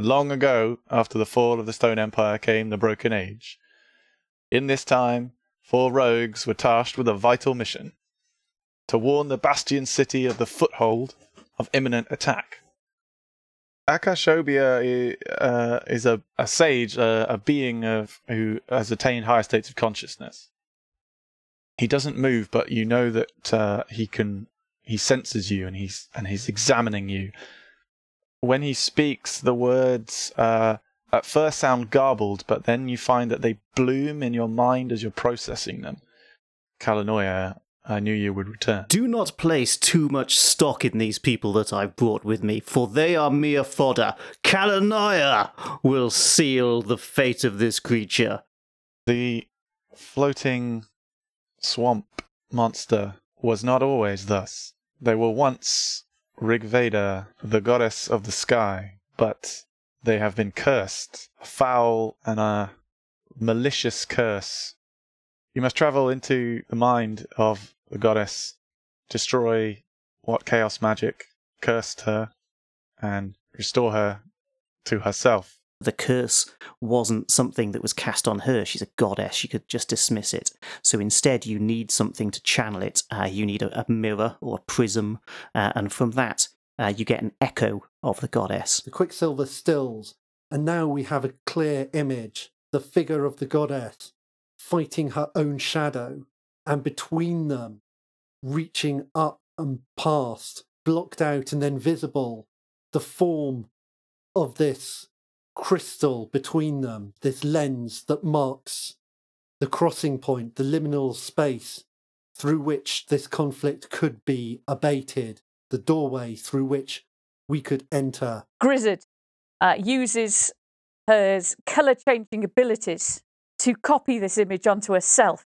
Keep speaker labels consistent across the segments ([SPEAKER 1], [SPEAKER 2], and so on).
[SPEAKER 1] Long ago, after the fall of the Stone Empire, came the Broken Age. In this time, four rogues were tasked with a vital mission to warn the Bastion city of the foothold of imminent attack. Akashobia uh, is a, a sage, uh, a being of who has attained higher states of consciousness. He doesn't move, but you know that uh, he can. He senses you, and he's and he's examining you. When he speaks, the words uh, at first sound garbled, but then you find that they bloom in your mind as you're processing them. Kalanoia I knew you would return.
[SPEAKER 2] Do not place too much stock in these people that I've brought with me, for they are mere fodder. Kalanoia will seal the fate of this creature.
[SPEAKER 1] The floating swamp monster was not always thus. They were once Rigveda, the goddess of the sky, but they have been cursed. A foul and a malicious curse you must travel into the mind of the goddess, destroy what chaos magic cursed her, and restore her to herself.
[SPEAKER 2] The curse wasn't something that was cast on her. She's a goddess. She could just dismiss it. So instead, you need something to channel it. Uh, you need a, a, mirror or a prism. Uh, and from that, uh, you get an echo of the goddess.
[SPEAKER 3] The Quicksilver stills, and now we have a clear image the figure of the goddess fighting her own shadow, and between them, reaching up and past, blocked out and then visible, the form of this crystal between them, this lens that marks the crossing point, the liminal space through which this conflict could be abated, the doorway through which we could enter.
[SPEAKER 4] Grizzard uh, uses her colour changing abilities to copy this image onto herself,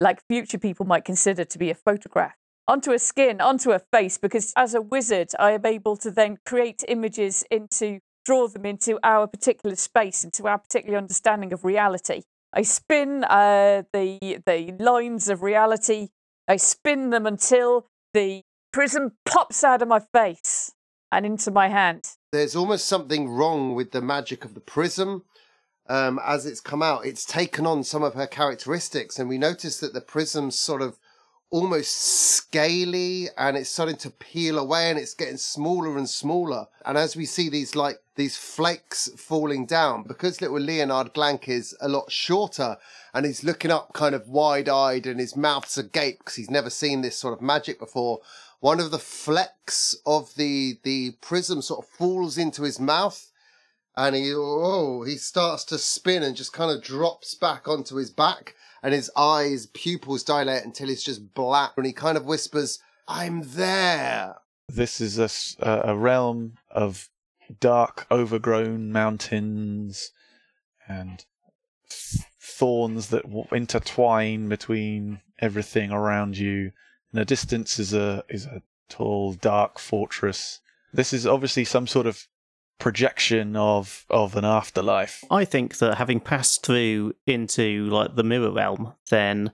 [SPEAKER 4] like future people might consider to be a photograph, onto a skin, onto a face, because as a wizard, I am able to then create images into, draw them into our particular space, into our particular understanding of reality. I spin uh, the the lines of reality. I spin them until the prism pops out of my face and into my hand.
[SPEAKER 5] There's almost something wrong with the magic of the prism um, as it's come out, it's taken on some of her characteristics, and we notice that the prism's sort of almost scaly and it's starting to peel away and it's getting smaller and smaller. And as we see these like these flakes falling down, because little Leonard Glank is a lot shorter and he's looking up kind of wide eyed and his mouth's agape because he's never seen this sort of magic before. One of the flecks of the the prism sort of falls into his mouth and he oh he starts to spin and just kind of drops back onto his back and his eyes pupils dilate until it's just black and he kind of whispers i'm there
[SPEAKER 1] this is a, a realm of dark overgrown mountains and thorns that intertwine between everything around you in the distance is a is a tall dark fortress this is obviously some sort of projection of of an afterlife.
[SPEAKER 2] I think that having passed through into like the mirror realm, then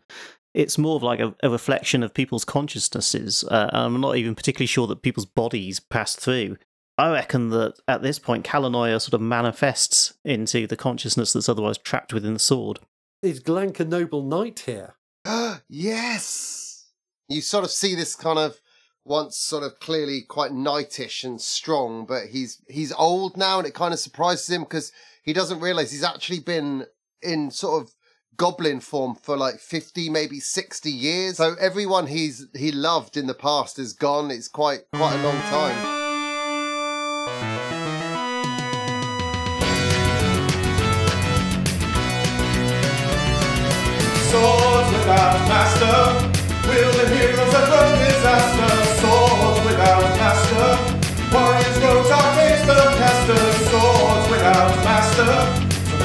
[SPEAKER 2] it's more of like a, a reflection of people's consciousnesses. Uh, I'm not even particularly sure that people's bodies pass through. I reckon that at this point, Kalanoia sort of manifests into the consciousness that's otherwise trapped within the sword.
[SPEAKER 3] Is Glank a noble knight here?
[SPEAKER 5] yes! You sort of see this kind of once sort of clearly quite knightish and strong, but he's he's old now, and it kind of surprises him because he doesn't realize he's actually been in sort of goblin form for like 50 maybe 60 years so everyone he's he loved in the past is gone it's quite quite a long time
[SPEAKER 6] swords without master will the heroes avert disaster Swords without master. Warriors grow dark spellcasters, swords without master.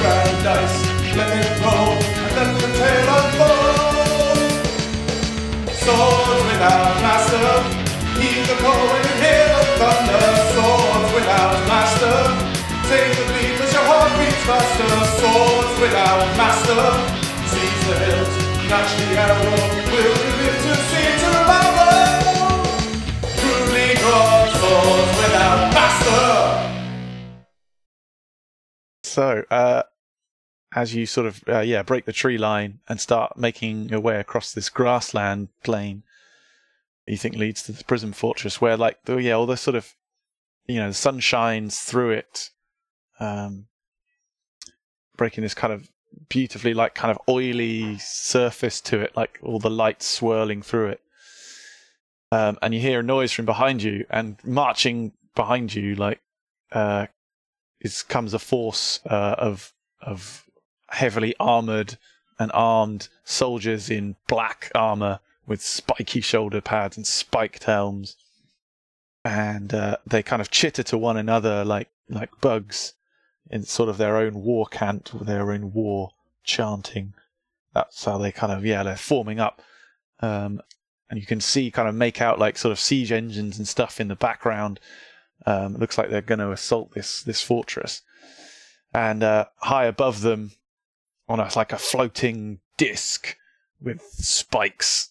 [SPEAKER 6] Grab a dice, let it roll, and let the tale unfold. Swords without master, heed the call and hear the thunder. Swords faster. Swords without master, seize the hilt, the arrow, will see tomorrow? swords without master.
[SPEAKER 1] So, uh, as you sort of uh, yeah break the tree line and start making your way across this grassland plain, you think leads to the prison Fortress, where like the yeah all the sort of you know the sun shines through it, um, breaking this kind of beautifully like kind of oily surface to it, like all the light swirling through it. Um, and you hear a noise from behind you, and marching behind you, like uh, is comes a force uh, of of heavily armored and armed soldiers in black armor with spiky shoulder pads and spiked helms, and uh, they kind of chitter to one another like like bugs in sort of their own war cant, their own war chanting. That's how they kind of yeah they're forming up, um, and you can see kind of make out like sort of siege engines and stuff in the background. Um, it looks like they're going to assault this this fortress, and uh, high above them, on a like a floating disc with spikes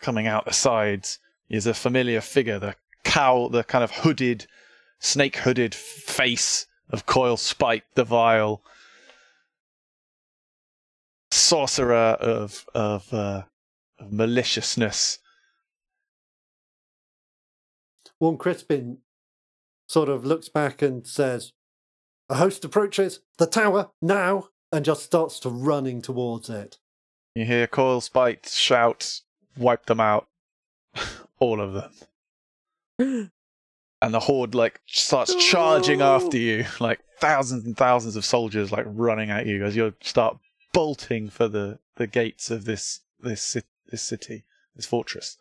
[SPEAKER 1] coming out the sides, is a familiar figure. The cow, the kind of hooded, snake hooded face of Coil Spite the Vile, sorcerer of of, uh, of maliciousness.
[SPEAKER 3] Warm Crispin sort of looks back and says, A host approaches the tower now, and just starts to running towards it.
[SPEAKER 1] You hear Coil Spite shout, "Wipe them out, all of them!" and the horde like starts charging after you, like thousands and thousands of soldiers like running at you as you start bolting for the the gates of this this this city, this fortress.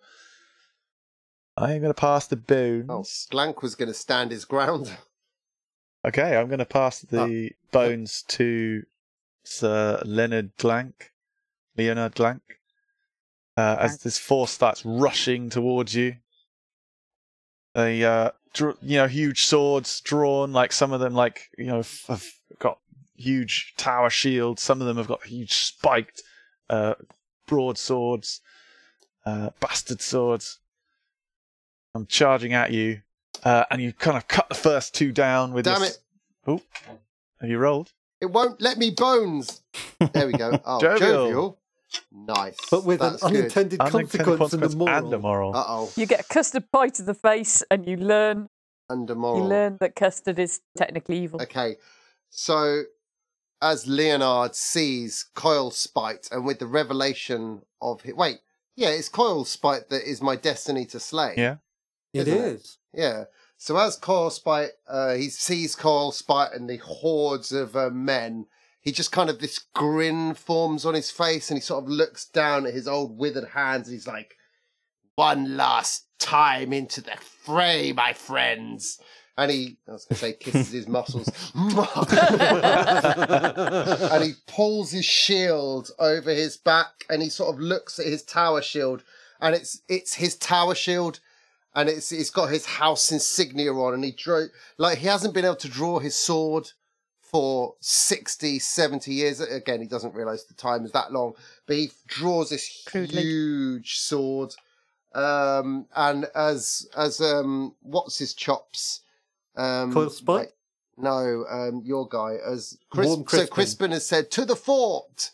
[SPEAKER 1] I am going to pass the bones.
[SPEAKER 5] Oh, Glank was going to stand his ground.
[SPEAKER 1] Okay, I'm going to pass the bones to Sir Leonard Glank, Leonard Glank, uh, as this force starts rushing towards you. They, uh, you know, huge swords drawn. Like some of them, like you know, f- have got huge tower shields. Some of them have got huge spiked uh, broadswords, uh, bastard swords. I'm charging at you, uh, and you kind of cut the first two down with
[SPEAKER 5] Damn
[SPEAKER 1] this.
[SPEAKER 5] it.
[SPEAKER 1] Oh, have you rolled?
[SPEAKER 5] It won't let me bones. There we go. Oh,
[SPEAKER 1] Jovial.
[SPEAKER 5] jovial. Nice.
[SPEAKER 3] But with
[SPEAKER 5] That's
[SPEAKER 3] an unintended
[SPEAKER 1] Unintended
[SPEAKER 3] consequence, and a
[SPEAKER 1] consequence
[SPEAKER 3] moral.
[SPEAKER 1] and a moral.
[SPEAKER 5] Uh oh.
[SPEAKER 4] You get a custard pie to the face, and you learn
[SPEAKER 5] Under
[SPEAKER 4] you
[SPEAKER 5] moral.
[SPEAKER 4] learn that custard is technically evil.
[SPEAKER 5] Okay. So as Leonard sees Coil Spite and with the revelation of hi- wait, yeah, it's Coil Spite that is my destiny to slay.
[SPEAKER 1] Yeah.
[SPEAKER 3] It
[SPEAKER 5] Isn't it?
[SPEAKER 3] is.
[SPEAKER 5] Yeah. So as Coil Spite, uh, he sees Coil Spite and the hordes of uh, men. He just kind of this grin forms on his face, and he sort of looks down at his old withered hands, and he's like, "One last time into the fray, my friends." And he, I was going to say, kisses his muscles, and he pulls his shield over his back, and he sort of looks at his tower shield, and it's it's his tower shield and it's it's got his house insignia on and he drew like he hasn't been able to draw his sword for 60 70 years again he doesn't realize the time is that long but he draws this
[SPEAKER 4] Crudely.
[SPEAKER 5] huge sword um and as as um what's his chops um
[SPEAKER 3] Coil Spite?
[SPEAKER 5] like- no um your guy as Chris,
[SPEAKER 3] Warren
[SPEAKER 5] so
[SPEAKER 3] Crispin.
[SPEAKER 5] crispin has said to the fort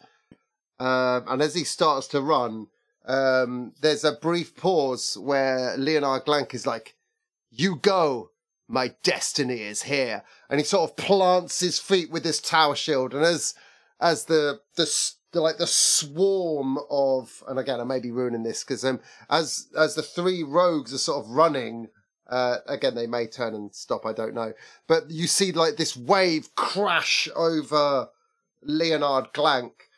[SPEAKER 5] um and as he starts to run um, there's a brief pause where Leonard Glank is like, You go, my destiny is here. And he sort of plants his feet with this tower shield. And as as the the, the like the swarm of and again I may be ruining this because um as as the three rogues are sort of running uh, again, they may turn and stop. I don't know, but you see like this wave crash over Leonard Glank,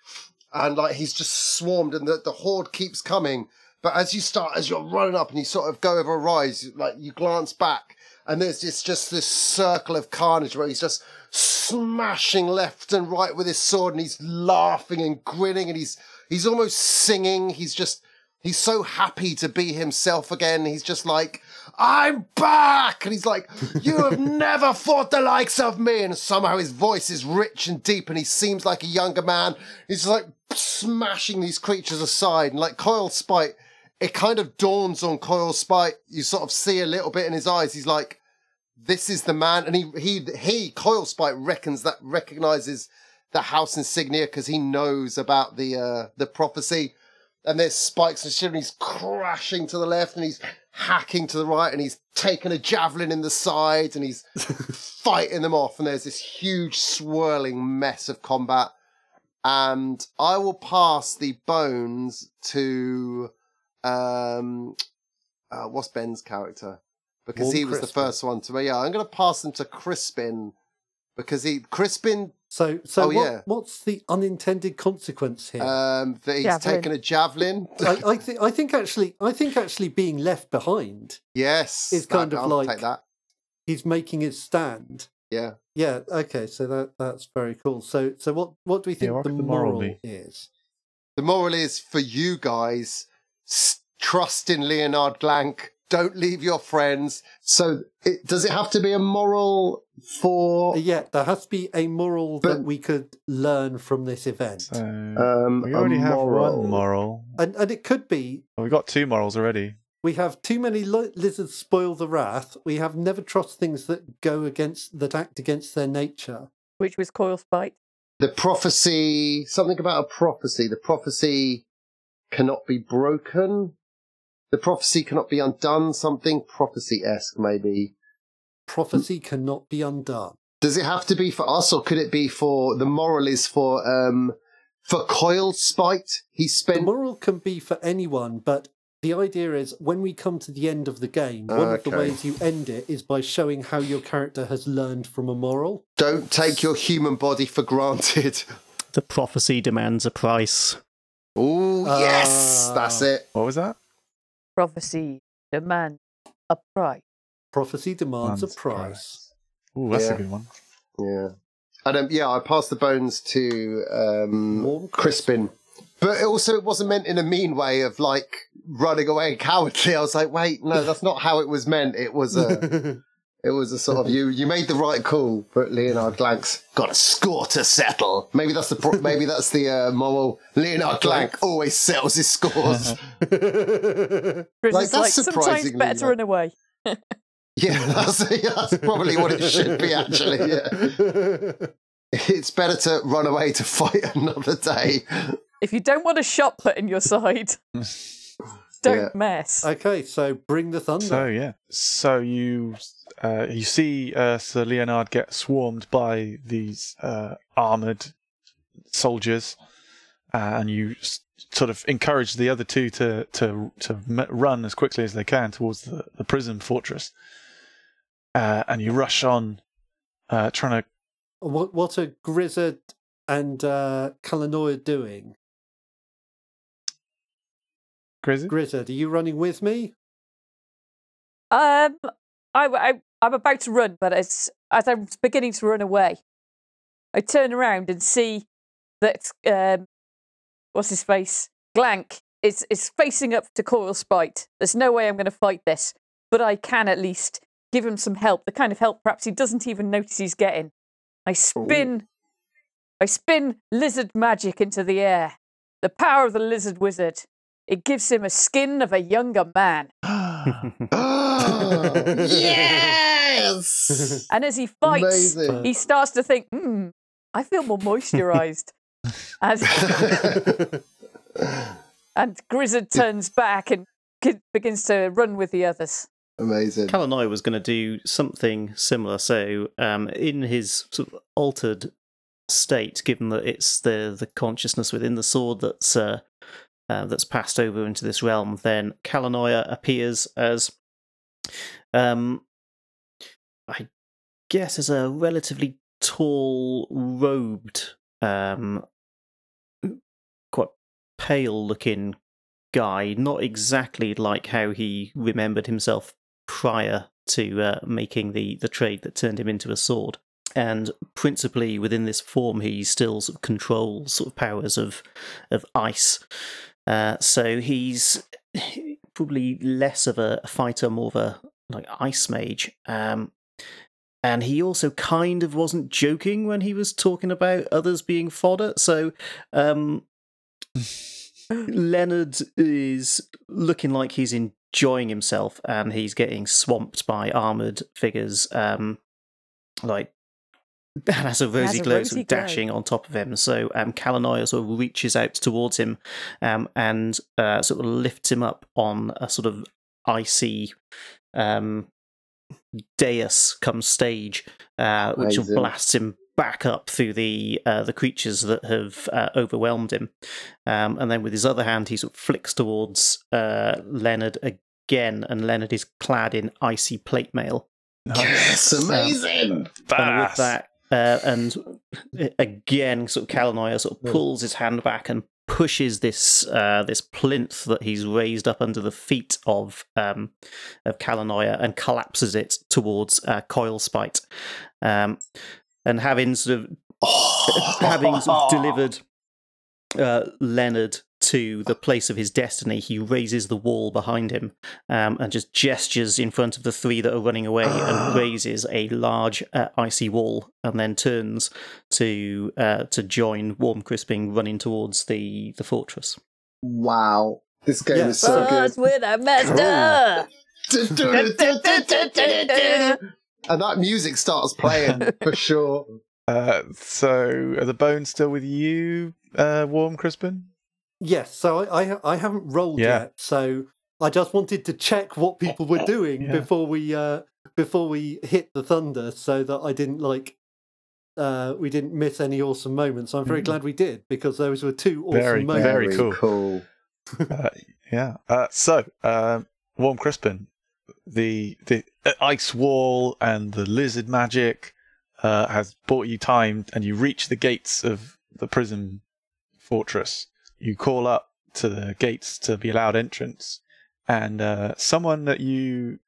[SPEAKER 5] and like he's just swarmed, and the, the horde keeps coming. But as you start, as you're running up, and you sort of go over a rise, like you glance back, and there's this just this circle of carnage where he's just smashing left and right with his sword, and he's laughing and grinning, and he's he's almost singing. He's just he's so happy to be himself again. He's just like, I'm back! And he's like, You have never fought the likes of me. And somehow his voice is rich and deep and he seems like a younger man. He's like smashing these creatures aside. And like Coil Spite, it kind of dawns on Coil Spite. You sort of see a little bit in his eyes. He's like, this is the man, and he he he Coil Spite reckons that recognizes the house insignia because he knows about the uh the prophecy. And there's spikes and shit, and he's crashing to the left, and he's hacking to the right, and he's taking a javelin in the side, and he's fighting them off. And there's this huge swirling mess of combat. And I will pass the bones to um uh, what's Ben's character? Because
[SPEAKER 3] Warm
[SPEAKER 5] he was the first one to me. Yeah, I'm going to pass them to Crispin because he Crispin
[SPEAKER 3] So, so
[SPEAKER 5] Oh,
[SPEAKER 3] what,
[SPEAKER 5] yeah.
[SPEAKER 3] what's the unintended consequence here?
[SPEAKER 5] um that he's
[SPEAKER 4] Javelin.
[SPEAKER 5] taken a javelin.
[SPEAKER 3] I, I think I think actually I think actually being left behind,
[SPEAKER 5] yes,
[SPEAKER 3] It's
[SPEAKER 5] that-
[SPEAKER 3] kind of
[SPEAKER 5] I'll
[SPEAKER 3] like-
[SPEAKER 5] take that.
[SPEAKER 3] he's making his stand.
[SPEAKER 5] Yeah,
[SPEAKER 3] Yeah. Okay. So that that's very cool. So so what what do we think
[SPEAKER 1] what
[SPEAKER 3] the
[SPEAKER 1] the moral
[SPEAKER 3] moral is?
[SPEAKER 5] the moral is for you guys: s- trust in Leonard Glank. Don't leave your friends. So, it, does it have to be a moral for?
[SPEAKER 3] Yeah, there has to be a moral that we could learn from this event,
[SPEAKER 1] So
[SPEAKER 5] Um,
[SPEAKER 1] we
[SPEAKER 5] a
[SPEAKER 1] already have
[SPEAKER 5] moral.
[SPEAKER 1] one moral.
[SPEAKER 3] and and it could be
[SPEAKER 1] Well, we got two morals already.
[SPEAKER 3] we have too many li- lizards spoil the wrath. We have never trust things that go against that act against their nature.
[SPEAKER 4] which was Coil Spite.
[SPEAKER 5] The prophecy, something about a prophecy. The prophecy cannot be broken. The prophecy cannot be undone. Something prophecy esque, maybe.
[SPEAKER 3] Prophecy cannot be undone.
[SPEAKER 5] Does it have to be for us, or could it be for the moral is for um for coil spite? He
[SPEAKER 3] The
[SPEAKER 5] spent.
[SPEAKER 3] moral can be for anyone, but the idea is when we come to the end of the game, one of the ways you end it is by showing how your character has learned from a moral.
[SPEAKER 5] Don't take your human body for granted.
[SPEAKER 2] The prophecy demands a price.
[SPEAKER 5] Oh yes,
[SPEAKER 3] Ah.
[SPEAKER 5] that's it.
[SPEAKER 1] What was that?
[SPEAKER 4] Prophecy demand a price.
[SPEAKER 3] Prophecy demands a
[SPEAKER 1] Demands
[SPEAKER 3] price.
[SPEAKER 1] Ooh, that's
[SPEAKER 5] Yeah.
[SPEAKER 1] a good one.
[SPEAKER 5] Yeah. And um, yeah, I passed the bones to um, Crispin. But also, it wasn't meant in a mean way of like running away cowardly. I was like, wait, no, that's not how it was meant. It was a, it was a sort of you. You made the right call, but Leonard Glank's got a score to settle. Maybe that's the pro- maybe that's the uh, moral. Leonard Glank always settles his scores.
[SPEAKER 4] Whereas
[SPEAKER 5] Like,
[SPEAKER 4] it's
[SPEAKER 5] that's
[SPEAKER 4] like sometimes
[SPEAKER 5] surprisingly
[SPEAKER 4] better to
[SPEAKER 5] low.
[SPEAKER 4] run away.
[SPEAKER 5] yeah, that's, yeah, that's probably what it should be. Actually, yeah. It's better to run away to fight another day.
[SPEAKER 4] If you don't want a shot put in your side, don't
[SPEAKER 5] Yeah.
[SPEAKER 4] mess.
[SPEAKER 3] okay, so bring the thunder.
[SPEAKER 1] So yeah, so you uh, you see uh, Sir Leonard get swarmed by these uh, armored soldiers, uh, and you s- sort of encourage the other two to to to m- run as quickly as they can towards the, the prison fortress, uh, and you rush on, uh, trying to.
[SPEAKER 3] What what are Grizzard and uh, Kalanoia doing?
[SPEAKER 1] Crazy?
[SPEAKER 3] Grizzard, are you running with me?
[SPEAKER 4] Um, I, I, I'm about to run, but as as I'm beginning to run away, I turn around and see that um, what's his face, Glank is is facing up to Coil Spite. There's no way I'm going to fight this, but I can at least give him some help. The kind of help perhaps he doesn't even notice he's getting. I spin, I spin lizard magic into the air. The power of the lizard wizard. It gives him a skin of a younger man.
[SPEAKER 5] yes!
[SPEAKER 4] And as he fights,
[SPEAKER 5] Amazing.
[SPEAKER 4] he starts to think, hmm, I feel more moisturized. and, and Grizzard turns back and begins to run with the others.
[SPEAKER 5] Amazing.
[SPEAKER 2] Kalanoi was going to do something similar. So, um, in his sort of altered state, given that it's the the consciousness within the sword that's uh, uh, that's passed over into this realm, then Kalanoia appears as, um, I guess, as a relatively tall, robed, um, quite pale-looking guy. Not exactly like how he remembered himself prior to uh, making the the trade that turned him into a sword. And principally within this form, he still sort of controls sort of powers of of ice. Uh, so he's probably less of a fighter, more of a like ice mage. Um, and he also kind of wasn't joking when he was talking about others being fodder. So um, Leonard is looking like he's enjoying himself, and he's getting swamped by armored figures, um, like and has a rosy
[SPEAKER 4] a
[SPEAKER 2] glow
[SPEAKER 4] rosy
[SPEAKER 2] sort of
[SPEAKER 4] glow.
[SPEAKER 2] dashing on top of him. So um, Kalanoia sort of reaches out towards him um, and uh, sort of lifts him up on a sort of icy um, dais come stage, uh, which
[SPEAKER 7] Amazing.
[SPEAKER 2] blasts him back up through the uh, the creatures that have uh, overwhelmed him. Um, and then with his other hand, he sort of flicks towards uh, Leonard again, and Leonard is clad in icy plate mail.
[SPEAKER 7] Yes, amazing.
[SPEAKER 2] And with that, uh, and again, sort of Kalanoia sort of pulls his hand back and pushes this uh, this plinth that he's raised up under the feet of um, of Kalanoia and collapses it towards uh, Coil Spite. Um, and having sort of having sort of delivered uh, Leonard to the place of his destiny, he raises the wall behind him um, and just gestures in front of the three that are running away and raises a large uh, icy wall and then turns to uh, to join Warm Crispin running towards the, the fortress.
[SPEAKER 7] Wow. This game
[SPEAKER 3] Yeah.
[SPEAKER 7] is so
[SPEAKER 4] Us
[SPEAKER 7] good.
[SPEAKER 4] with a master.
[SPEAKER 5] and that music starts playing for sure.
[SPEAKER 1] Uh, so, are the bones still with you, uh, Warm Crispin?
[SPEAKER 3] Yes, so I, I I haven't rolled
[SPEAKER 1] Yeah.
[SPEAKER 3] yet, so I just wanted to check what people were doing
[SPEAKER 1] Yeah.
[SPEAKER 3] before we uh before we hit the thunder, so that I didn't like uh we didn't miss any awesome moments. I'm very
[SPEAKER 1] Mhm.
[SPEAKER 3] glad we did because those were two awesome
[SPEAKER 1] Very,
[SPEAKER 3] moments.
[SPEAKER 1] very cool.
[SPEAKER 7] cool.
[SPEAKER 1] Uh, yeah. Uh, so, um, Warm Crispin, the the uh, ice wall and the lizard magic uh, has bought you time, and you reach the gates of the prison fortress. You call up to the gates to be allowed entrance, and uh, someone that you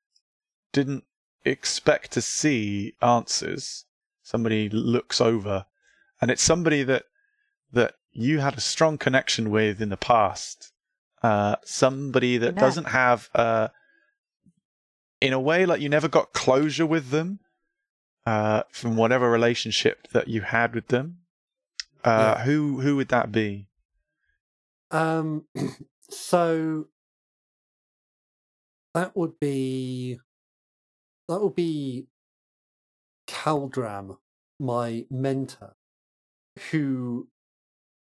[SPEAKER 1] didn't expect to see answers. Somebody looks over, and it's somebody that that you had a strong connection with in the past. Uh, somebody that
[SPEAKER 4] Yeah.
[SPEAKER 1] doesn't have, uh, in a way, like you never got closure with them uh, from whatever relationship that you had with them. Uh,
[SPEAKER 3] Yeah.
[SPEAKER 1] Who who would that be?
[SPEAKER 3] Um, so that would be that would be Caldram, my mentor, who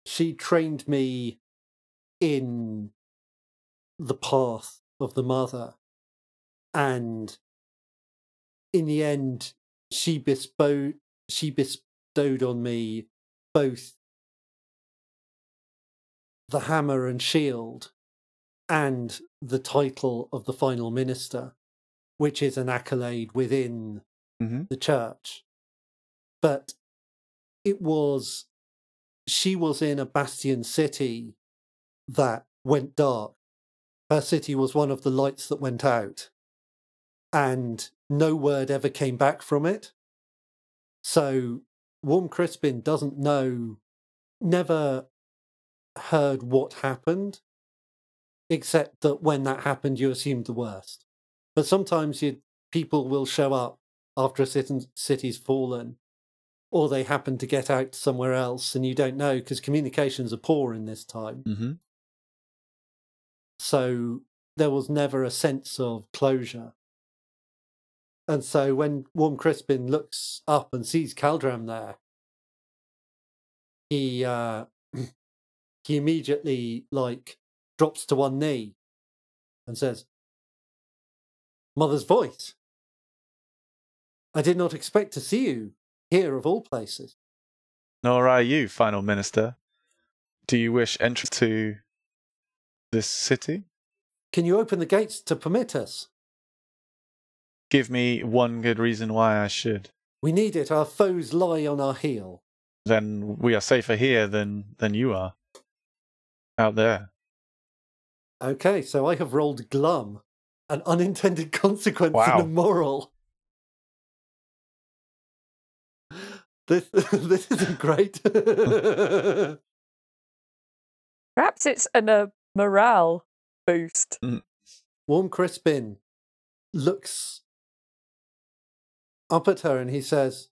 [SPEAKER 3] she trained me in the path of the mother, and in the end, she bestowed she bestowed on me both the hammer and shield and the title of the final minister, which is an accolade within
[SPEAKER 1] Mhm.
[SPEAKER 3] the church. But it was, she was in a bastion city that went dark. Her city was one of the lights that went out, and no word ever came back from it. So Warm Crispin doesn't know, never heard what happened, except that when that happened, you assumed the worst. But sometimes you, people will show up after a cit- city's fallen, or they happen to get out somewhere else, and you don't know because communications are poor in this time.
[SPEAKER 1] Mm-hmm.
[SPEAKER 3] So there was never a sense of closure. And so when Warm Crispin looks up and sees Caldram there, he uh, he immediately like drops to one knee and says, "Mother's voice. I did not expect to see you here of all places."
[SPEAKER 1] Nor are you, final minister. Do you wish entrance to this city?
[SPEAKER 3] Can you open the gates to permit us?
[SPEAKER 1] Give me one good reason why I should.
[SPEAKER 3] We need it. Our foes lie on our heel.
[SPEAKER 1] Then we are safer here than than you are out there.
[SPEAKER 3] Okay, so I have rolled glum, an unintended consequence
[SPEAKER 1] Wow.
[SPEAKER 3] and a moral. This this isn't great.
[SPEAKER 4] Perhaps it's an, a morale boost. Mm.
[SPEAKER 3] Warm Crispin looks up at her and he says,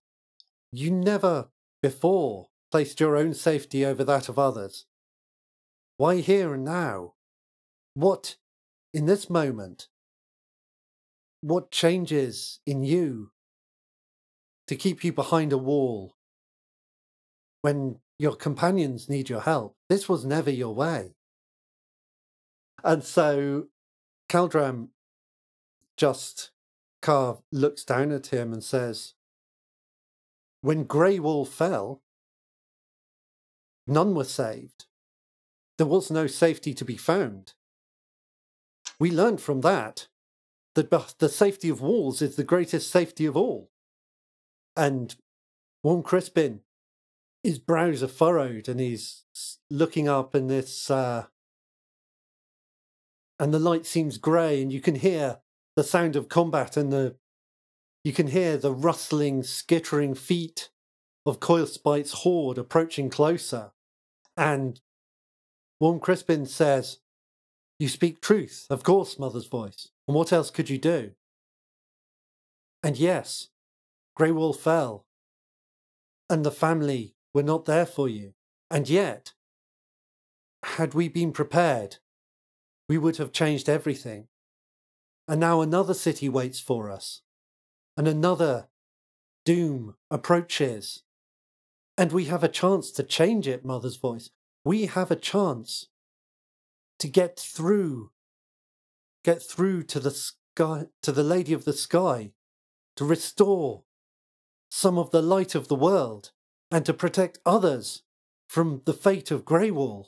[SPEAKER 3] You never before placed your own safety over that of others. Why here and now? What in this moment, what changes in you to keep you behind a wall when your companions need your help? This was never your way. And so Kaldram just Carve looks down at him and says, When Grey Wall fell, none were saved. There was no safety to be found. We learned from that that the- safety of walls is the greatest safety of all. And Warm Crispin, his brows are furrowed and he's looking up in this, uh, and the light seems grey, and you can hear the sound of combat and the you can hear the rustling, skittering feet of Coilspite's horde approaching closer. And Warm Crispin says, You speak truth, of course, Mother's voice. And what else could you do? And yes, Grey Wall fell, and the family were not there for you. And yet, had we been prepared, we would have changed everything. And now another city waits for us, and another doom approaches. And we have a chance to change it, Mother's voice. We have a chance to get through, get through to the sky, to the Lady of the Sky, to restore some of the light of the world, and to protect others from the fate of Greywall,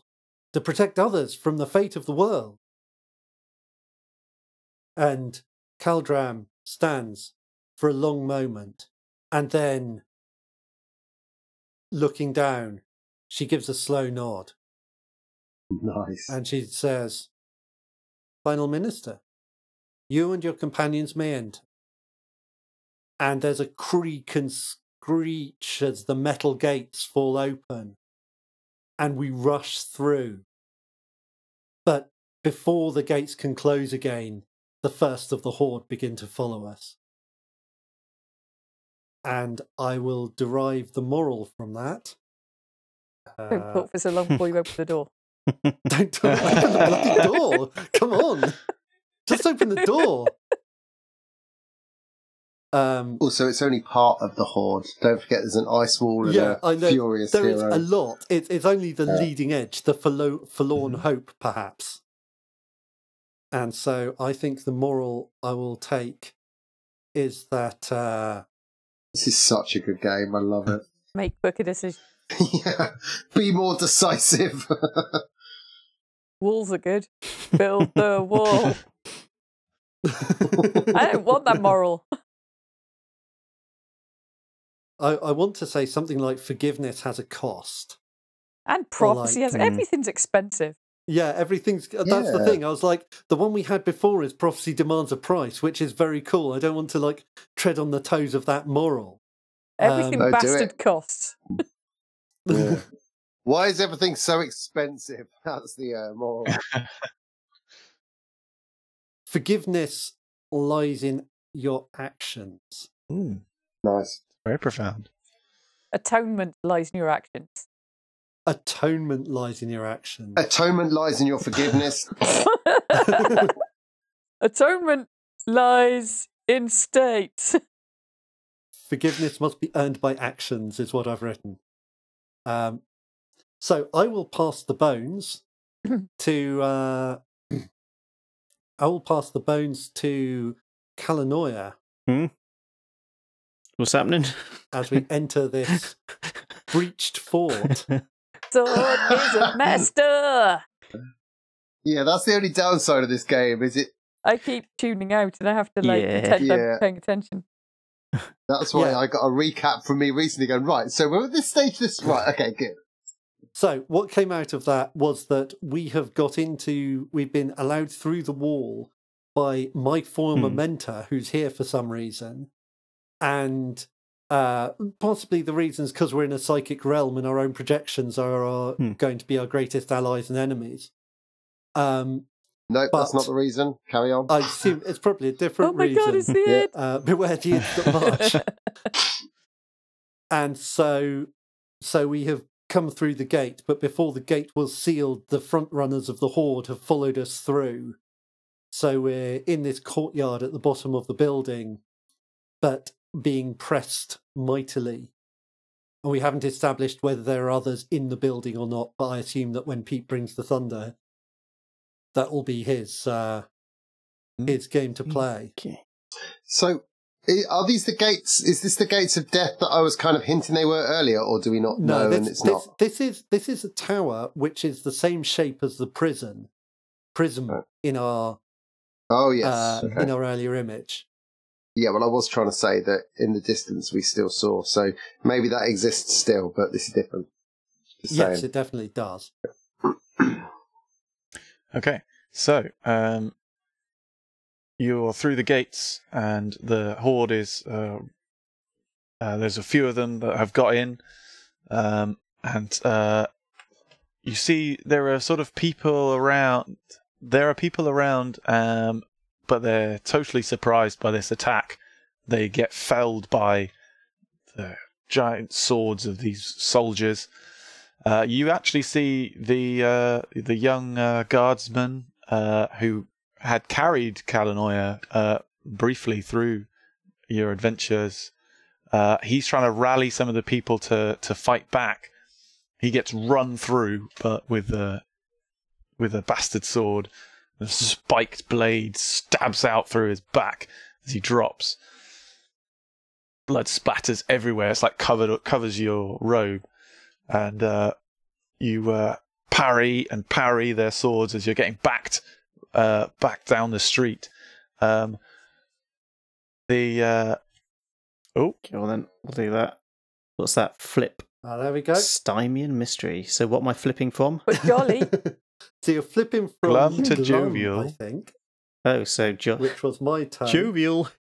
[SPEAKER 3] to protect others from the fate of the world. And Kaldram stands for a long moment and then, looking down, she gives a slow nod
[SPEAKER 5] Nice.
[SPEAKER 3] and she says, Final Minister, you and your companions may enter. And there's a creak and screech as the metal gates fall open and we rush through. But before the gates can close again, the first of the horde begin to follow us. And I will derive the moral from that.
[SPEAKER 4] Don't
[SPEAKER 3] Uh,
[SPEAKER 4] talk for so long before you open the door.
[SPEAKER 3] don't do- open the bloody door. Come on. Just open the door. Um,
[SPEAKER 5] Also, it's only part of the horde. Don't forget, there's an ice wall and
[SPEAKER 3] yeah,
[SPEAKER 5] a
[SPEAKER 3] I know.
[SPEAKER 5] furious
[SPEAKER 3] There is
[SPEAKER 5] hero.
[SPEAKER 3] a lot. It, it's only the
[SPEAKER 5] Yeah.
[SPEAKER 3] leading edge, the forlo- forlorn
[SPEAKER 5] Mm-hmm.
[SPEAKER 3] hope, perhaps. And so I think the moral I will take is that uh,
[SPEAKER 5] This is such a good game. I love it.
[SPEAKER 4] Make quicker decisions.
[SPEAKER 5] yeah. Be more decisive.
[SPEAKER 4] Walls are good. Build the wall. I don't want that moral.
[SPEAKER 3] I, I want to say something like forgiveness has a cost.
[SPEAKER 4] And prophecy
[SPEAKER 3] like-
[SPEAKER 4] has
[SPEAKER 2] Mm.
[SPEAKER 4] everything's expensive.
[SPEAKER 3] Yeah, everything's. uh, That's the thing. I was like, the one we had before is prophecy demands a price, which is very cool. I don't want to like tread on the toes of that moral.
[SPEAKER 4] Everything
[SPEAKER 3] Um,
[SPEAKER 5] No,
[SPEAKER 4] bastard
[SPEAKER 5] it.
[SPEAKER 4] costs.
[SPEAKER 5] Yeah. Why is everything so expensive? That's the uh, moral.
[SPEAKER 3] Forgiveness lies in your actions.
[SPEAKER 1] Ooh,
[SPEAKER 5] nice.
[SPEAKER 1] very profound.
[SPEAKER 4] Atonement lies in your actions.
[SPEAKER 3] Atonement lies in your actions.
[SPEAKER 5] Atonement lies in your forgiveness.
[SPEAKER 4] Atonement lies in state.
[SPEAKER 3] Forgiveness must be earned by actions, is what I've written. Um, so I will pass the bones to. Uh, I will pass the bones to Kalanoia
[SPEAKER 2] What's happening?
[SPEAKER 3] as we enter this breached fort.
[SPEAKER 4] Sword is a master.
[SPEAKER 5] yeah, that's the only downside of this game. Is it?
[SPEAKER 4] I keep tuning out and I have to like
[SPEAKER 2] Yeah.
[SPEAKER 4] pretend
[SPEAKER 5] Yeah.
[SPEAKER 4] I'm paying attention.
[SPEAKER 5] That's why
[SPEAKER 3] Yeah.
[SPEAKER 5] I got a recap from me recently. Going right. So we're at this stage. This right. Okay. Good.
[SPEAKER 3] So, what came out of that was that we have got into, we've been allowed through the wall by my former
[SPEAKER 2] Hmm.
[SPEAKER 3] mentor, who's here for some reason. And uh, possibly the reasons because we're in a psychic realm and our own projections are, are
[SPEAKER 2] Hmm.
[SPEAKER 3] going to be our greatest allies and enemies. Um,
[SPEAKER 5] Nope, that's not the reason. Carry on.
[SPEAKER 3] I assume it's probably a different.
[SPEAKER 4] Oh
[SPEAKER 3] different
[SPEAKER 4] my
[SPEAKER 3] reason.
[SPEAKER 4] god, it's the
[SPEAKER 5] Yeah.
[SPEAKER 4] end.
[SPEAKER 3] uh, beware the instant march. and so so we have come through the gate but before the gate was sealed the front runners of the horde have followed us through So we're in this courtyard at the bottom of the building, but being pressed mightily. And we haven't established whether there are others in the building or not, but I assume that when Pete brings the thunder, that will be his uh,
[SPEAKER 1] Hmm.
[SPEAKER 3] his game to play.
[SPEAKER 2] Okay.
[SPEAKER 5] So, are these the gates? Is this the gates of death that I was kind of hinting they were earlier, or do we not know?
[SPEAKER 3] this,
[SPEAKER 5] and it's
[SPEAKER 3] this,
[SPEAKER 5] not.
[SPEAKER 3] this is this is a tower which is the same shape as the prison prism
[SPEAKER 5] Right.
[SPEAKER 3] in our
[SPEAKER 5] Oh yes.
[SPEAKER 3] uh,
[SPEAKER 5] okay.
[SPEAKER 3] in our earlier image.
[SPEAKER 5] Yeah, well, I was trying to say that in the distance we still saw, so maybe that exists still, but this is different. Just
[SPEAKER 3] Yes,
[SPEAKER 5] saying.
[SPEAKER 3] it definitely does.
[SPEAKER 1] Okay, so um, you're through the gates, and the horde is. Uh, uh, there's a few of them that have got in, um, and uh, you see there are sort of people around. There are people around, um, but they're totally surprised by this attack. They get felled by the giant swords of these soldiers. Uh, you actually see the uh, the young uh, guardsman uh, who had carried Kalanoia uh, briefly through your adventures. He's trying to rally some of the people to, to fight back. He gets run through, but with a with a bastard sword. The spiked blade stabs out through his back as he drops. Blood splatters everywhere. It's like covered covers your robe and uh, you uh, parry and parry their swords as you're getting backed uh, back down the street. Um, the uh, oh,
[SPEAKER 2] Okay, well then we'll do that. What's that? Flip.
[SPEAKER 3] Oh, there we go.
[SPEAKER 2] Stymian mystery. So what am I flipping from?
[SPEAKER 4] But jolly.
[SPEAKER 3] so you're flipping from
[SPEAKER 1] Glum to
[SPEAKER 3] glum,
[SPEAKER 1] jovial.
[SPEAKER 3] I think,
[SPEAKER 2] Oh, so jo-
[SPEAKER 3] which was my turn.
[SPEAKER 2] jovial.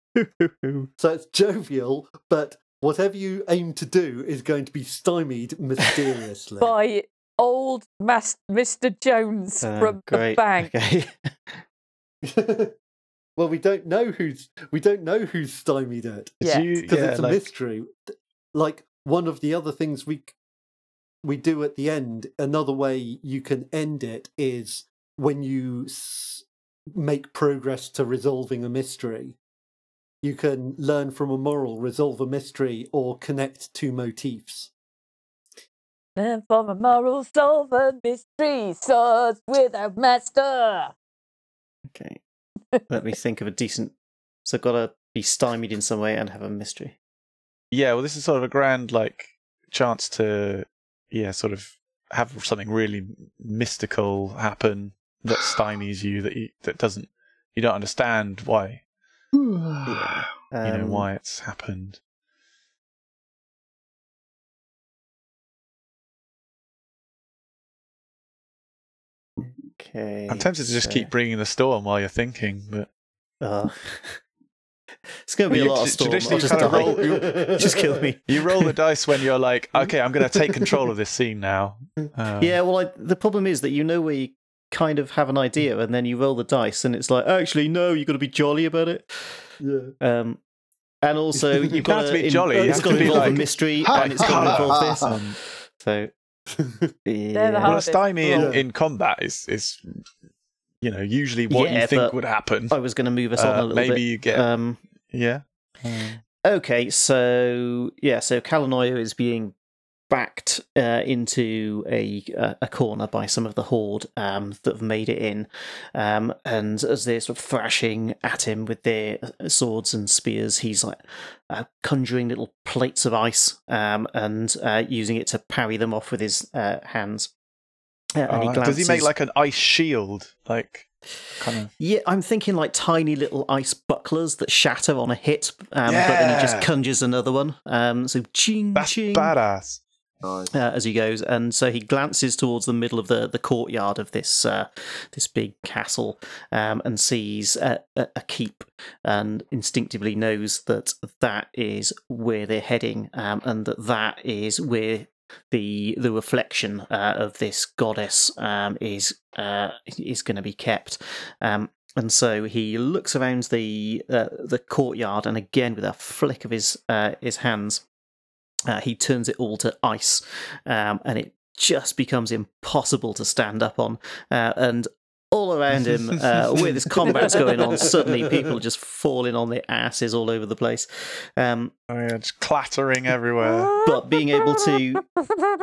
[SPEAKER 3] So it's jovial, but whatever you aim to do is going to be stymied mysteriously.
[SPEAKER 4] by old Mas- Mr. Jones
[SPEAKER 2] Uh,
[SPEAKER 4] from the bank.
[SPEAKER 2] Okay.
[SPEAKER 3] well, we don't know who's we don't know who's stymied it
[SPEAKER 4] Yeah.
[SPEAKER 3] because
[SPEAKER 1] yeah,
[SPEAKER 3] it's a
[SPEAKER 1] like-
[SPEAKER 3] mystery. Like one of the other things we we do at the end. Another way you can end it is when you s- make progress to resolving a mystery. You can learn from a moral, resolve a mystery, or connect two motifs.
[SPEAKER 4] And for a moral solve a mystery swords without master.
[SPEAKER 2] Okay. Let me think of a decent. So I've got to be stymied in some way and have a mystery.
[SPEAKER 1] yeah. Well, this is sort of a grand like chance to yeah, sort of have something really mystical happen that stymies you that you that doesn't you don't understand why
[SPEAKER 2] Yeah.
[SPEAKER 1] you know
[SPEAKER 2] Um,
[SPEAKER 1] why it's happened.
[SPEAKER 2] Okay.
[SPEAKER 1] I'm tempted to just
[SPEAKER 2] so-
[SPEAKER 1] keep bringing the storm while you're thinking, but
[SPEAKER 2] Uh, it's going to be a
[SPEAKER 1] You-
[SPEAKER 2] lot of storm. I'll just die.
[SPEAKER 1] roll- you-
[SPEAKER 2] just kill me.
[SPEAKER 1] you roll the dice when you're like, okay, I'm going to take control of this scene now. Um,
[SPEAKER 2] Yeah, well, I, the problem is that you know where you kind of have an idea, and then you roll the dice, and it's like, actually, no, you've got to be jolly about it.
[SPEAKER 3] Yeah.
[SPEAKER 2] Um, and also,
[SPEAKER 3] You
[SPEAKER 2] you've
[SPEAKER 1] can't
[SPEAKER 2] got to
[SPEAKER 1] be jolly,
[SPEAKER 2] It's got
[SPEAKER 1] to
[SPEAKER 2] to
[SPEAKER 1] be
[SPEAKER 2] involve a
[SPEAKER 1] like-
[SPEAKER 2] mystery, and it's got to involve this.
[SPEAKER 1] Um,
[SPEAKER 2] So,
[SPEAKER 4] the
[SPEAKER 2] yeah.
[SPEAKER 1] well, a stymie in, in combat is is you know usually what
[SPEAKER 2] Yeah,
[SPEAKER 1] you think would happen.
[SPEAKER 2] I was going to move us on
[SPEAKER 1] Uh,
[SPEAKER 2] a little
[SPEAKER 1] maybe
[SPEAKER 2] bit.
[SPEAKER 1] you get
[SPEAKER 2] Um,
[SPEAKER 1] yeah.
[SPEAKER 2] Okay, so yeah, so Kalanoia is being backed uh, into a a a corner by some of the horde um, that have made it in, um, and as they're sort of thrashing at him with their uh, swords and spears, he's like uh, conjuring little plates of ice um, and uh, using it to parry them off with his uh, hands. Uh, and he
[SPEAKER 1] uh, does he make like an ice shield? Like kind of
[SPEAKER 2] Yeah, I'm thinking like tiny little ice bucklers that shatter on a hit, um, but then he just conjures another one. Um, so ching
[SPEAKER 1] that's
[SPEAKER 2] ching
[SPEAKER 1] badass.
[SPEAKER 5] Nice.
[SPEAKER 2] uh, as he goes, and so he glances towards the middle of the, the courtyard of this uh, this big castle, um, and sees a, a, keep, and instinctively knows that that is where they're heading, um, and that that is where the the reflection uh, of this goddess um, is uh, is going to be kept. Um, and so he looks around the uh, the courtyard, and again with a flick of his uh, his hands, uh, he turns it all to ice, um, and it just becomes impossible to stand up on. Uh, and all around him, uh, where this combat's going on, suddenly people are just falling on their asses all over the place. Um,
[SPEAKER 1] Oh, yeah, just clattering everywhere.
[SPEAKER 2] but being able to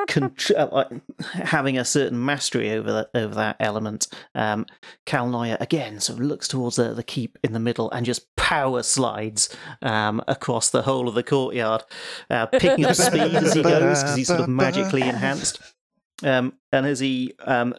[SPEAKER 2] contr- uh, having a certain mastery over that over that element, um, Kalnoya again sort of looks towards the, the keep in the middle and just power slides um, across the whole of the courtyard, uh, picking up speed as he goes because he's sort of magically enhanced. Um, and as he um,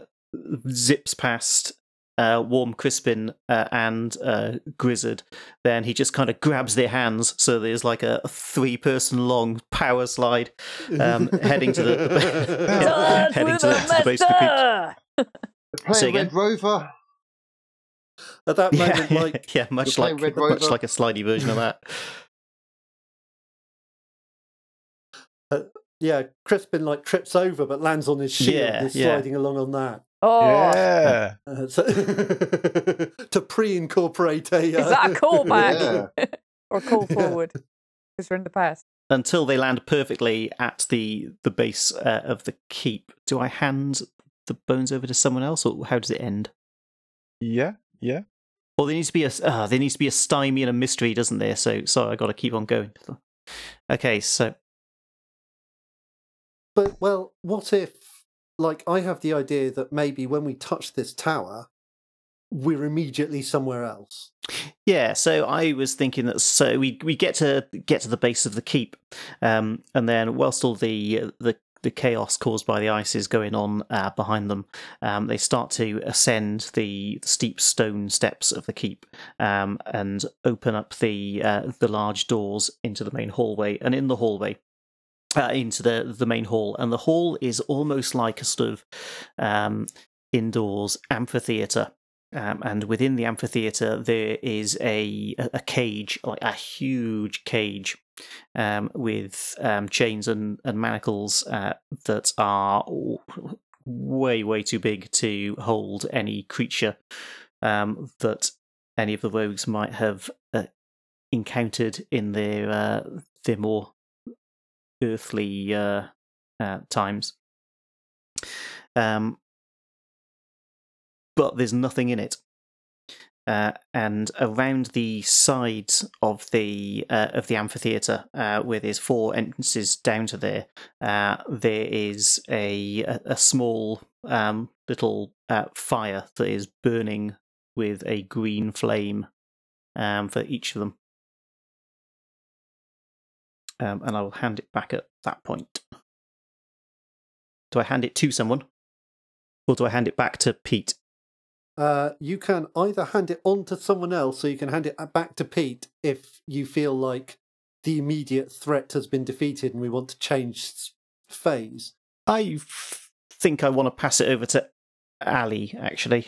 [SPEAKER 2] zips past uh, Warm Crispin uh, and uh, Grizzard, then he just kind of grabs their hands. So there's like a three person long power slide um, heading to the, the
[SPEAKER 4] Done
[SPEAKER 2] heading to the,
[SPEAKER 4] the
[SPEAKER 2] to the base of the keep. Say
[SPEAKER 5] playing
[SPEAKER 2] again?
[SPEAKER 5] Red Rover.
[SPEAKER 3] At that
[SPEAKER 2] Yeah,
[SPEAKER 3] moment, like
[SPEAKER 2] yeah, much like
[SPEAKER 5] Red
[SPEAKER 2] much
[SPEAKER 5] Rover?
[SPEAKER 2] like a slidey version of that.
[SPEAKER 3] yeah, Crispin like trips over but lands on his shield
[SPEAKER 2] Yeah,
[SPEAKER 3] and is
[SPEAKER 2] yeah.
[SPEAKER 3] sliding along on that.
[SPEAKER 4] Oh,
[SPEAKER 1] Yeah.
[SPEAKER 3] Uh, so to pre-incorporate a.
[SPEAKER 4] is
[SPEAKER 3] uh,
[SPEAKER 4] that a callback or a call forward? Because we're in the past.
[SPEAKER 2] Until they land perfectly at the the base uh, of the keep. Do I hand the bones over to someone else, or how does it end?
[SPEAKER 1] Yeah. Yeah.
[SPEAKER 2] Well, there needs to be a uh, there needs to be a stymie and a mystery, doesn't there? So, sorry, I got to keep on going. Okay, so
[SPEAKER 3] But well, what if like I have the idea that maybe when we touch this tower, we're immediately somewhere else.
[SPEAKER 2] Yeah, so I was thinking that so we we get to get to the base of the keep, um, and then whilst all the the the chaos caused by the ice is going on uh, behind them, um, they start to ascend the steep stone steps of the keep um, and open up the uh, the large doors into the main hallway. And in the hallway, uh, into the the main hall, and the hall is almost like a sort of um, indoors amphitheater. Um, and within the amphitheater, there is a a cage, like a huge cage, um, with um, chains and, and manacles uh, that are way way too big to hold any creature um, that any of the rogues might have uh, encountered in their uh, their more earthly uh, uh, times. Um, but there's nothing in it. Uh, and around the sides of the uh, of the amphitheater, uh, where there's four entrances down to there, uh, there is a a, small um, little uh, fire that is burning with a green flame um, for each of them. Um, and I will hand it back at that point. Do I hand it to someone, or do I hand it back to Pete?
[SPEAKER 3] Uh, you can either hand it on to someone else, or you can hand it back to Pete if you feel like the immediate threat has been defeated and we want to change phase.
[SPEAKER 2] I f- think I want to pass it over to Ali, actually.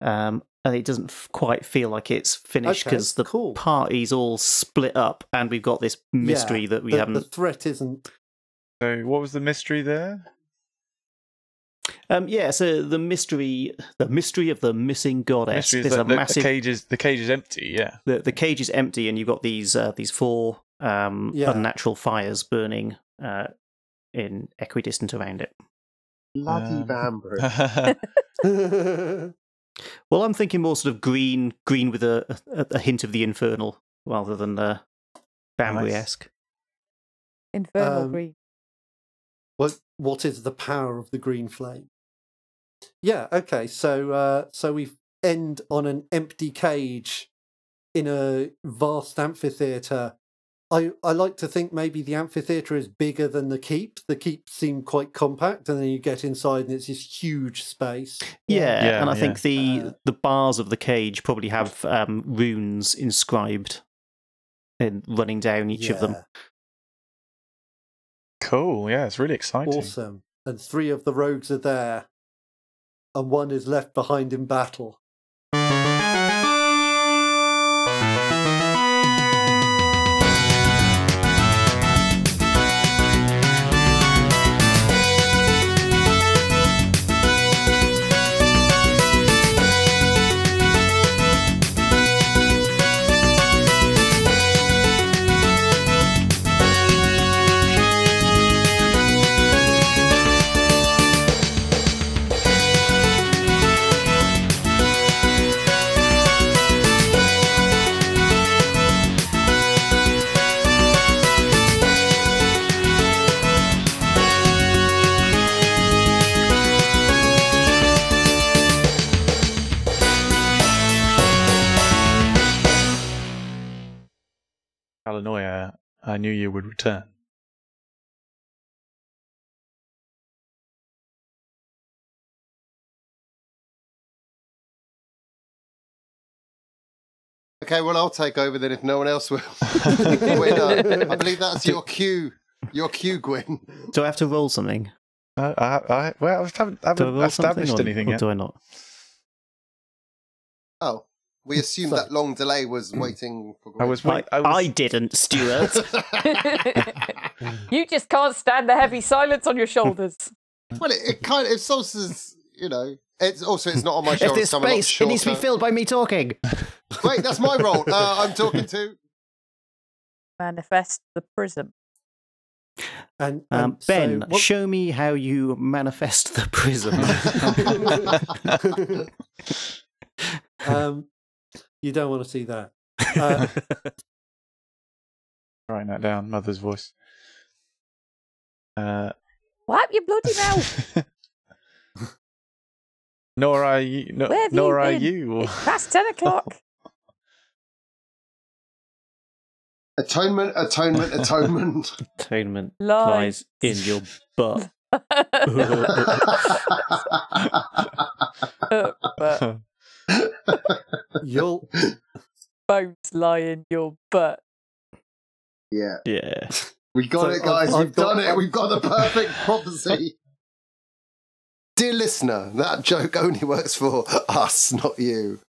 [SPEAKER 2] Um, and it doesn't f- quite feel like it's finished
[SPEAKER 3] Okay,
[SPEAKER 2] because the
[SPEAKER 3] cool.
[SPEAKER 2] party's all split up, and we've got this mystery
[SPEAKER 3] Yeah,
[SPEAKER 2] that we
[SPEAKER 3] the,
[SPEAKER 2] haven't.
[SPEAKER 3] The threat isn't.
[SPEAKER 1] So, what was the mystery there?
[SPEAKER 2] Um, yeah, so the mystery, the mystery of the missing goddess.
[SPEAKER 1] mystery is
[SPEAKER 2] There's
[SPEAKER 1] that
[SPEAKER 2] a
[SPEAKER 1] the,
[SPEAKER 2] massive.
[SPEAKER 1] the cage is the cage is empty. Yeah.
[SPEAKER 2] the, the cage is empty, and you've got these uh, these four um,
[SPEAKER 3] Yeah.
[SPEAKER 2] unnatural fires burning uh, in equidistant around it.
[SPEAKER 5] Bloody
[SPEAKER 1] Um,
[SPEAKER 5] Bambridge.
[SPEAKER 2] Well, I'm thinking more sort of green, green with a a, a hint of the infernal rather than uh, Bambry-esque.
[SPEAKER 4] Infernal
[SPEAKER 3] Um,
[SPEAKER 4] green.
[SPEAKER 3] what what is the power of the green flame? Yeah, okay. So uh so we end on an empty cage in a vast amphitheater. I, I like to think maybe the amphitheater is bigger than the keep. The keep seemed quite compact, and then you get inside and it's this huge space.
[SPEAKER 2] Yeah,
[SPEAKER 1] Yeah,
[SPEAKER 2] and I
[SPEAKER 1] yeah.
[SPEAKER 2] think the
[SPEAKER 3] Uh,
[SPEAKER 2] the bars of the cage probably have um, runes inscribed in running down each of them.
[SPEAKER 1] Cool. Yeah, it's really exciting.
[SPEAKER 3] Awesome. And three of the rogues are there, and one is left behind in battle.
[SPEAKER 1] Knew you would return.
[SPEAKER 5] Okay, well, I'll take over then if no one else will. Gwyn, uh, I believe that's your cue. Your cue, Gwyn.
[SPEAKER 2] Do I have to roll something?
[SPEAKER 1] I, I, I, well, I haven't, I haven't
[SPEAKER 2] roll
[SPEAKER 1] established
[SPEAKER 2] something or,
[SPEAKER 1] anything
[SPEAKER 2] or
[SPEAKER 1] yet.
[SPEAKER 2] do I not?
[SPEAKER 5] Oh, we assumed
[SPEAKER 3] So-
[SPEAKER 5] that long delay was waiting for
[SPEAKER 1] I was,
[SPEAKER 2] I,
[SPEAKER 1] wait, I was,
[SPEAKER 2] I didn't, Stuart.
[SPEAKER 4] you just can't stand the heavy silence on your shoulders.
[SPEAKER 5] Well, it, it kind of, if Solstice, you know, it's also, it's not on my
[SPEAKER 2] if
[SPEAKER 5] shoulder.
[SPEAKER 2] there's
[SPEAKER 5] so I'm a lot
[SPEAKER 2] space, it needs to be
[SPEAKER 5] shorter.
[SPEAKER 2] filled by me talking.
[SPEAKER 5] Wait, that's my role. Uh, I'm talking to.
[SPEAKER 4] Manifest the prism.
[SPEAKER 3] And,
[SPEAKER 2] Um,
[SPEAKER 3] and so
[SPEAKER 2] ben,
[SPEAKER 3] what-
[SPEAKER 2] show me how you manifest the prism.
[SPEAKER 3] um, you don't want to see that. Uh,
[SPEAKER 1] writing that down, mother's voice. Uh,
[SPEAKER 4] Wipe your bloody mouth.
[SPEAKER 1] nor are you, no,
[SPEAKER 4] Where have
[SPEAKER 1] nor
[SPEAKER 4] you
[SPEAKER 1] are
[SPEAKER 4] been?
[SPEAKER 1] you.
[SPEAKER 4] It's past 10 o'clock.
[SPEAKER 5] Atonement, atonement, atonement.
[SPEAKER 2] Atonement
[SPEAKER 4] Lies.
[SPEAKER 2] lies in your butt.
[SPEAKER 4] Uh, but
[SPEAKER 3] you'll
[SPEAKER 4] bones lie in your butt.
[SPEAKER 5] yeah,
[SPEAKER 2] yeah.
[SPEAKER 5] we got
[SPEAKER 3] So
[SPEAKER 5] it, guys.
[SPEAKER 3] I've- I've
[SPEAKER 5] We've done
[SPEAKER 3] got-
[SPEAKER 5] it. We've got the perfect prophecy. Dear listener, that joke only works for us, not you.